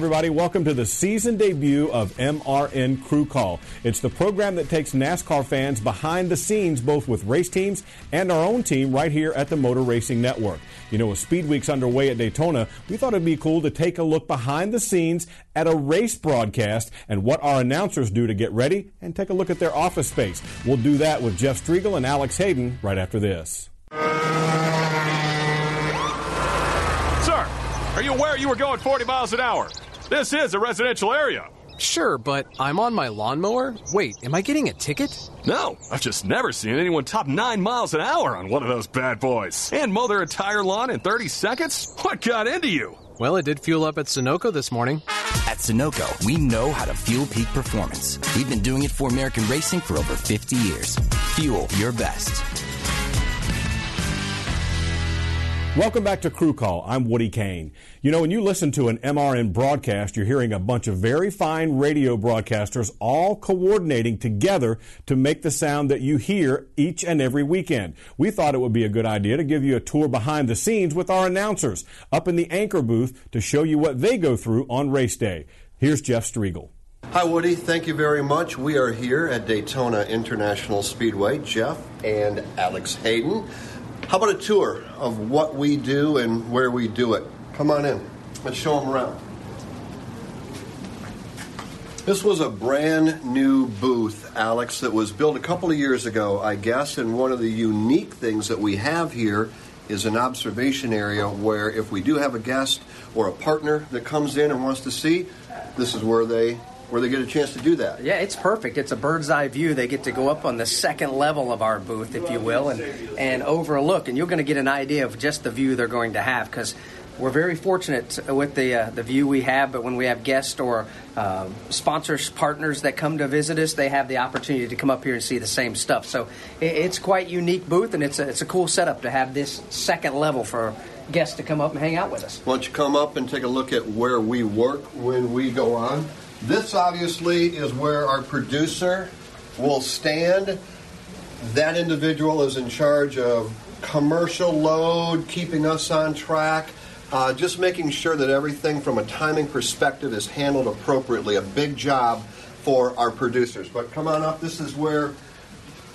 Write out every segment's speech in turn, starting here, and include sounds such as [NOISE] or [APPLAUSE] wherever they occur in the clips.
Everybody. Welcome to the season debut of MRN Crew Call. It's the program that takes NASCAR fans behind the scenes, both with race teams and our own team right here at the Motor Racing Network. You know, with Speed Week's underway at Daytona, we thought it'd be cool to take a look behind the scenes at a race broadcast and what our announcers do to get ready and take a look at their office space. We'll do that with Jeff Striegle and Alex Hayden right after this. Sir, are you aware you were going 40 miles an hour? This is a residential area. Sure, but I'm on my lawnmower? Wait, am I getting a ticket? No, I've just never seen anyone top 9 miles an hour on one of those bad boys. And mow their entire lawn in 30 seconds? What got into you? Well, it did fuel up at Sunoco this morning. At Sunoco, we know how to fuel peak performance. We've been doing it for American racing for over 50 years. Fuel your best. Welcome back to Crew Call. I'm Woody Cain. You know, when you listen to an MRN broadcast, you're hearing a bunch of very fine radio broadcasters all coordinating together to make the sound that you hear each and every weekend. We thought it would be a good idea to give you a tour behind the scenes with our announcers up in the anchor booth to show you what they go through on race day. Here's Jeff Striegle. Hi, Woody. Thank you very much. We are here at Daytona International Speedway. Jeff and Alex Hayden. How about a tour of what we do and where we do it? Come on in. Let's show them around. This was a brand new booth, Alex, that was built a couple of years ago, I guess. And one of the unique things that we have here is an observation area where if we do have a guest or a partner that comes in and wants to see, this is where they where they get a chance to do that. Yeah, it's perfect. It's a bird's eye view. They get to go up on the second level of our booth, if you will, and, and overlook, and you're going to get an idea of just the view they're going to have because we're very fortunate with the uh, the view we have. But when we have guests or uh, sponsors, partners that come to visit us, they have the opportunity to come up here and see the same stuff. So it's quite unique booth, and it's a, it's a cool setup to have this second level for guests to come up and hang out with us. Why don't you come up and take a look at where we work when we go on? This obviously is where our producer will stand. That individual is in charge of commercial load, keeping us on track, uh, just making sure that everything from a timing perspective is handled appropriately. A big job for our producers. But come on up. This is where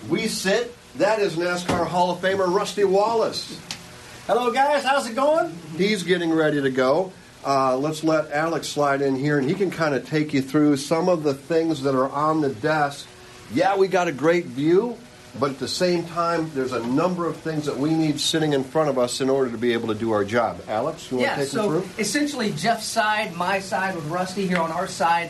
we sit. That is NASCAR Hall of Famer Rusty Wallace. Hello, guys. How's it going? He's getting ready to go. Uh, let's let Alex slide in here, and he can kind of take you through some of the things that are on the desk. Yeah, we got a great view, but at the same time, there's a number of things that we need sitting in front of us in order to be able to do our job. Alex, you want Yeah, to take so through? essentially Jeff's side, my side with Rusty here on our side,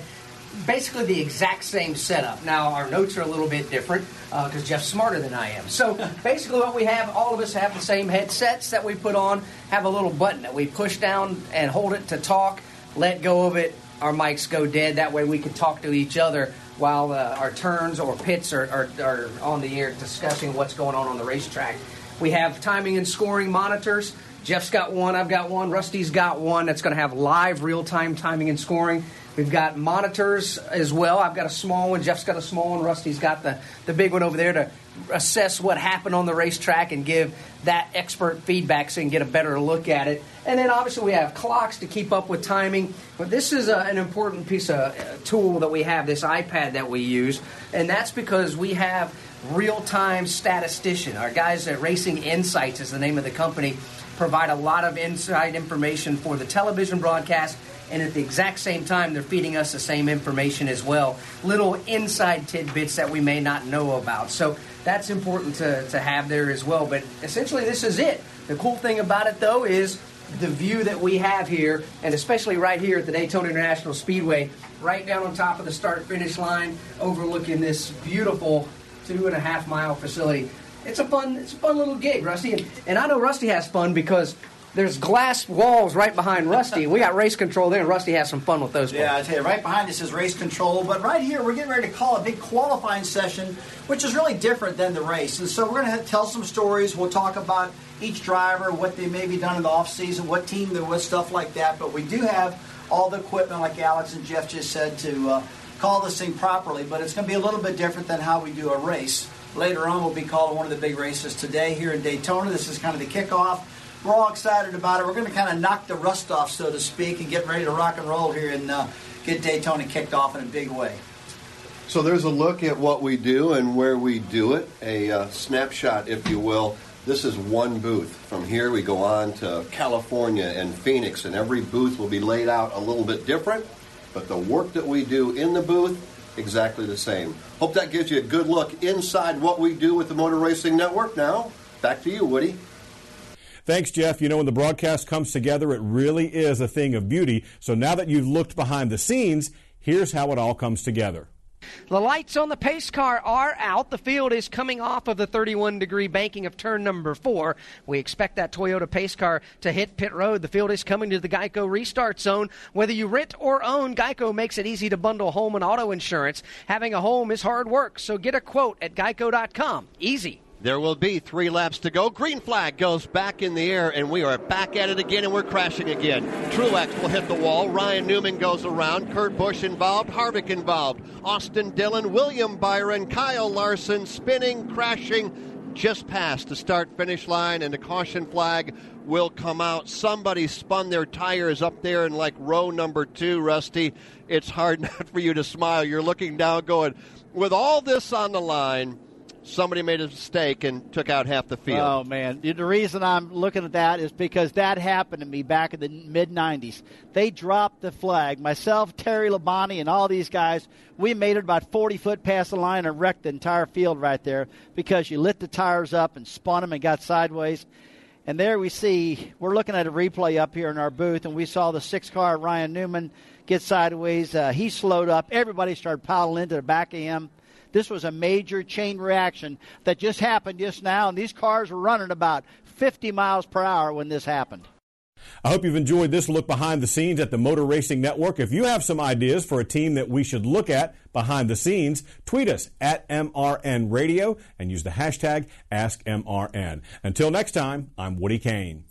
basically the exact same setup. Now our notes are a little bit different because Jeff's smarter than I am. So [LAUGHS] basically, what we have, all of us have the same headsets that we put on. Have a little button that we push down and hold it to talk. Let go of it. Our mics go dead. That way we can talk to each other while uh, our turns or pits are, are, are on the air discussing what's going on on the racetrack. We have timing and scoring monitors. Jeff's got one, I've got one, Rusty's got one that's going to have live real time timing and scoring. We've got monitors as well. I've got a small one, Jeff's got a small one, Rusty's got the, the big one over there to assess what happened on the racetrack and give that expert feedback so you can get a better look at it. And then obviously we have clocks to keep up with timing. But this is a, an important piece of uh, tool that we have, this iPad that we use, and that's because we have real-time statistician. Our guys at Racing Insights is the name of the company. Provide a lot of inside information for the television broadcast, and at the exact same time, they're feeding us the same information as well. Little inside tidbits that we may not know about. So that's important to, to have there as well. But essentially, this is it. The cool thing about it, though, is the view that we have here, and especially right here at the Daytona International Speedway, right down on top of the start finish line, overlooking this beautiful two and a half mile facility. It's a fun, it's a fun little gig, Rusty, and, and I know Rusty has fun because there's glass walls right behind Rusty. We got race control there, and Rusty has some fun with those. Yeah, I tell you, right behind us is race control, but right here we're getting ready to call a big qualifying session, which is really different than the race. And so we're going to tell some stories. We'll talk about each driver, what they may be done in the off season, what team they're with, stuff like that. But we do have all the equipment, like Alex and Jeff just said, to uh, call this thing properly. But it's going to be a little bit different than how we do a race. Later on, we'll be calling one of the big races today here in Daytona. This is kind of the kickoff. We're all excited about it. We're going to kind of knock the rust off, so to speak, and get ready to rock and roll here and uh, get Daytona kicked off in a big way. So there's a look at what we do and where we do it, a uh, snapshot, if you will. This is one booth. From here, we go on to California and Phoenix, and every booth will be laid out a little bit different, but the work that we do in the booth, exactly the same. Hope that gives you a good look inside what we do with the Motor Racing Network. Now, back to you, Woody. Thanks, Jeff. You know, when the broadcast comes together, it really is a thing of beauty. So now that you've looked behind the scenes, here's how it all comes together. The lights on the pace car are out. The field is coming off of the 31 degree banking of turn number four. We expect that Toyota pace car to hit pit road. The field is coming to the Geico restart zone. Whether you rent or own, Geico makes it easy to bundle home and auto insurance. Having a home is hard work, so get a quote at geico.com. Easy. There will be three laps to go. Green flag goes back in the air, and we are back at it again, and we're crashing again. Truex will hit the wall. Ryan Newman goes around. Kurt Busch involved. Harvick involved. Austin Dillon, William Byron, Kyle Larson spinning, crashing, just past the start finish line, and the caution flag will come out. Somebody spun their tires up there in like row number two, Rusty. It's hard [LAUGHS] not for you to smile. You're looking down, going, with all this on the line somebody made a mistake and took out half the field. Oh man, the reason I'm looking at that is because that happened to me back in the mid '90s. They dropped the flag. Myself, Terry Labonte, and all these guys, we made it about 40 foot past the line and wrecked the entire field right there because you lit the tires up and spun them and got sideways. And there we see we're looking at a replay up here in our booth, and we saw the six car Ryan Newman get sideways. Uh, he slowed up. Everybody started piling into the back of him. This was a major chain reaction that just happened just now, and these cars were running about 50 miles per hour when this happened. I hope you've enjoyed this look behind the scenes at the Motor Racing Network. If you have some ideas for a team that we should look at behind the scenes, tweet us at MRN Radio and use the hashtag AskMRN. Until next time, I'm Woody Cain.